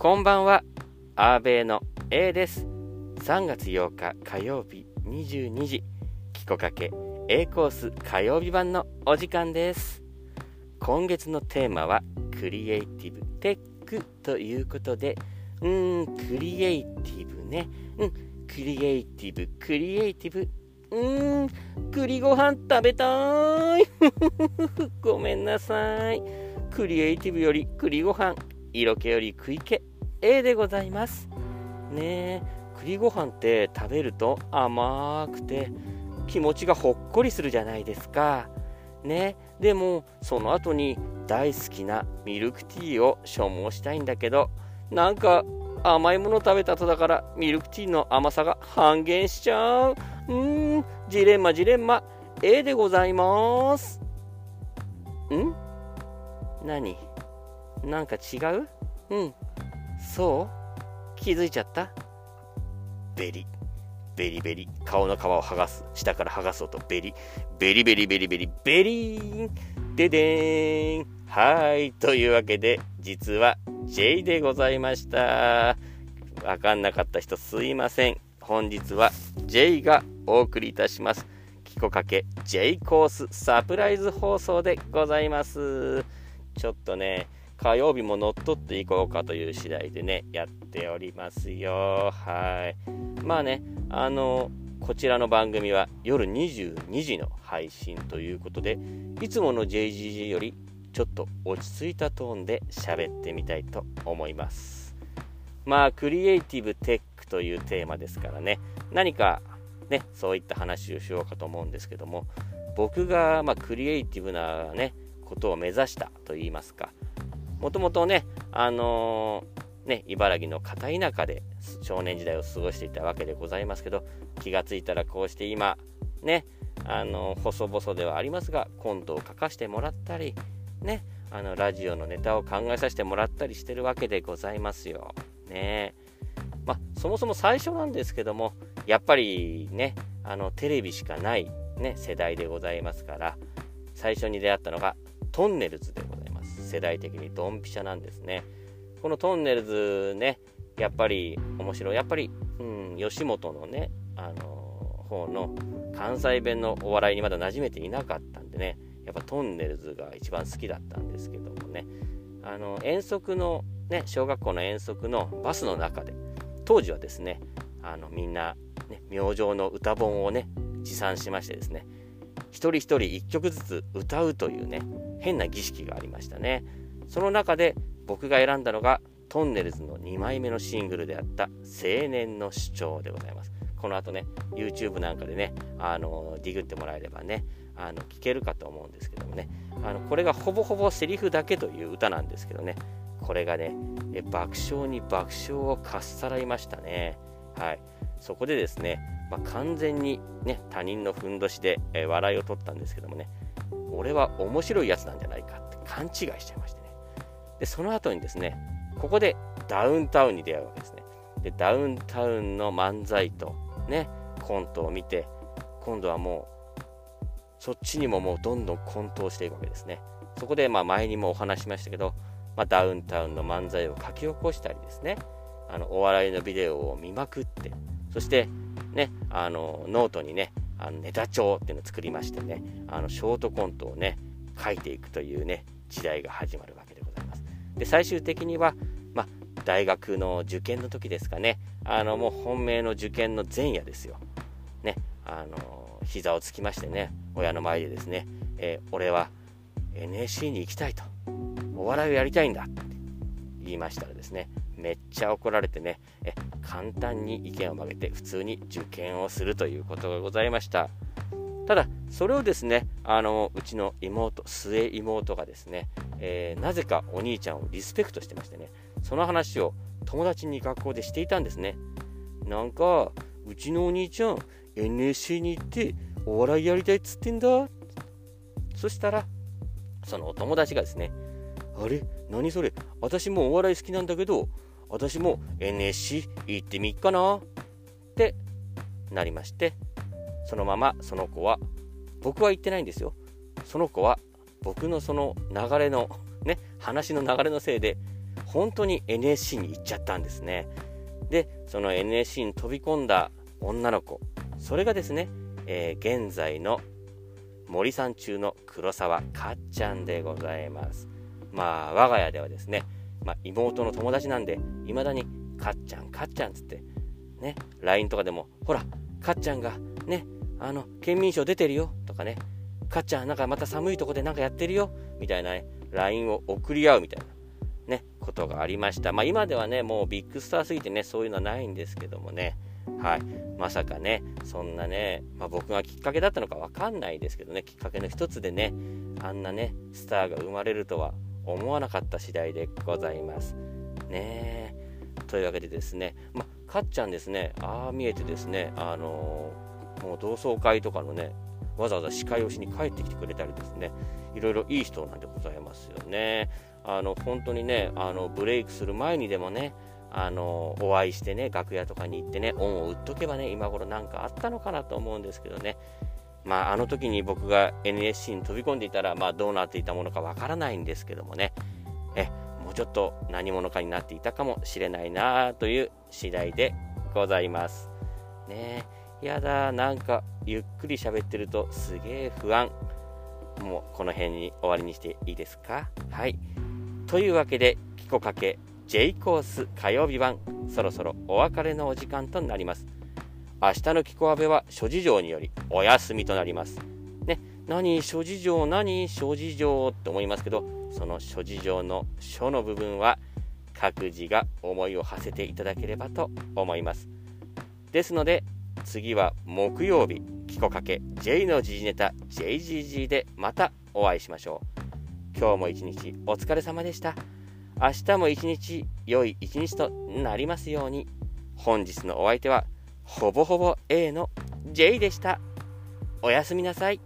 こんばんは、アーベイの A です。3月8日火曜日22時、キコかけ A コース火曜日版のお時間です。今月のテーマは、クリエイティブテックということで、うーん、クリエイティブね。うん、クリエイティブ、クリエイティブ。うーん、栗ご飯食べたい。ごめんなさい。クリエイティブより栗ご飯、色気より食い気、A でございます。ねえ、栗ご飯って食べると甘くて気持ちがほっこりするじゃないですか。ね、でもその後に大好きなミルクティーを所望したいんだけどなんか甘いもの食べた後だからミルクティーの甘さが半減しちゃう。うん、ジレンマジレンマ A でございます。ん？何？なんか違う？うん。そう？気づいちゃった？ベリ。ベリベリ。顔の皮を剥がす。下から剥がす音。ベリ。ベリベリベリベリ。ベリーン。ででーん。はい。というわけで、実は J でございました。わかんなかった人すいません。本日は J がお送りいたします。キコかけ J コースサプライズ放送でございます。ちょっとね、火曜日も乗っ取っていこうかという次第でね、やっておりますよ。はい。まあね、あの、こちらの番組は夜22時の配信ということで、いつもの JGG よりちょっと落ち着いたトーンで喋ってみたいと思います。まあ、クリエイティブテックというテーマですからね、何かね、そういった話をしようかと思うんですけども、僕が、まあ、クリエイティブなね、ことを目指したと言いますか、もともとね、あのー、ね、茨城の片田舎で少年時代を過ごしていたわけでございますけど、気がついたらこうして今、ね、あのー、細々ではありますが、コントを書かせてもらったり、ね、あの、ラジオのネタを考えさせてもらったりしてるわけでございますよ。ねまあ、そもそも最初なんですけども、やっぱりね、あの、テレビしかない、ね、世代でございますから、最初に出会ったのが、トンネルズで。世代的にドンピシャなんですね。このトンネルズね、やっぱり面白い。やっぱり、うん、吉本のね、あの、方の関西弁のお笑いにまだ馴染めていなかったんでね、やっぱトンネルズが一番好きだったんですけどもね、あの、遠足のね、小学校の遠足のバスの中で、当時はですね、あの、みんな、ね、明星の歌本をね、持参しましてですね、一人一人一曲ずつ歌うというね、変な儀式がありましたね。その中で僕が選んだのがトンネルズの2枚目のシングルであった青年の主張でございます。この後ね、YouTube なんかでね、あの、ディグってもらえればね、あの、聞けるかと思うんですけどもね、あの、これがほぼほぼセリフだけという歌なんですけどね、これがね、爆笑に爆笑をかっさらいましたね。はい。そこでですね、まあ、完全にね、他人のふんどしで、え笑いを取ったんですけどもね、俺は面白いやつなんじゃないかって勘違いしちゃいましてね。で、その後にですね、ここでダウンタウンに出会うわけですね。で、ダウンタウンの漫才とね、コントを見て、今度はもう、そっちにももうどんどん混沌していくわけですね。そこで、まあ前にもお話しましたけど、まあ、ダウンタウンの漫才を書き起こしたりですね、あのお笑いのビデオを見まくって、そしてね、あのノートにね、あのネタ帳っていうのを作りましてね、あのショートコントをね、書いていくというね、時代が始まるわけでございます。で、最終的には、ま大学の受験の時ですかね、あの、もう本命の受験の前夜ですよ。ね、あの、膝をつきましてね、親の前でですね、えー、俺は NSC に行きたいと、お笑いをやりたいんだ言いましたらですね、めっちゃ怒られてね、え簡単に意見を曲げて普通に受験をするということがございました。ただ、それをですね、あのうちの妹、末妹がですね、えー、なぜかお兄ちゃんをリスペクトしてましてね、その話を友達に学校でしていたんですね。なんか、うちのお兄ちゃん、NSC に行ってお笑いやりたいっつってんだ。そしたら、そのお友達がですね、あれ？何それ？私もお笑い好きなんだけど、私も NSC 行ってみっかなってなりまして、そのままその子は、僕は言ってないんですよ。その子は僕のその流れの、ね、話の流れのせいで、本当に NSC に行っちゃったんですね。で、その NSC に飛び込んだ女の子、それがですね、えー、現在の森さん中の黒沢かっちゃんでございます。まあ、我が家ではですね、まあ、妹の友達なんで、未だにかっちゃん、かっちゃんつって、ね、LINE とかでも、ほら、かっちゃんが、ね、あの、県民賞出てるよ、とかね、かっちゃん、なんかまた寒いとこでなんかやってるよ、みたいなね、LINE を送り合うみたいな、ね、ことがありました。まあ、今ではね、もうビッグスターすぎてね、そういうのはないんですけどもね、はい。まさかね、そんなね、まあ、僕がきっかけだったのかわかんないですけどね、きっかけの一つでね、あんなね、スターが生まれるとは思わなかった次第でございます。ねというわけでですね、ま、かっちゃんですね、ああ見えてですね、あのー、もう同窓会とかのね、わざわざ司会をしに帰ってきてくれたりですね、いろいろいい人なんでございますよね。あの、本当にね、あの、ブレイクする前にでもね、あの、お会いしてね、楽屋とかに行ってね、恩を売っとけばね、今頃なんかあったのかなと思うんですけどね。まあ、あの時に僕が NSC に飛び込んでいたら、まあ、どうなっていたものかわからないんですけどもね。え、もうちょっと何者かになっていたかもしれないなという次第でございます。ねやだ、なんかゆっくり喋ってるとすげえ不安。もうこの辺に終わりにしていいですか？はい。というわけで、キコかけ J コース火曜日版、そろそろお別れのお時間となります。明日のキコアベは諸事情によりお休みとなります。ね、何諸事情何諸事情って思いますけど、その諸事情の書の部分は各自が思いを馳せていただければと思います。ですので、次は木曜日、キコかけ J の時事ネタ JGG でまたお会いしましょう。今日も一日お疲れ様でした。明日も一日良い一日となりますように。本日のお相手はほぼほぼ A の J でした。おやすみなさい。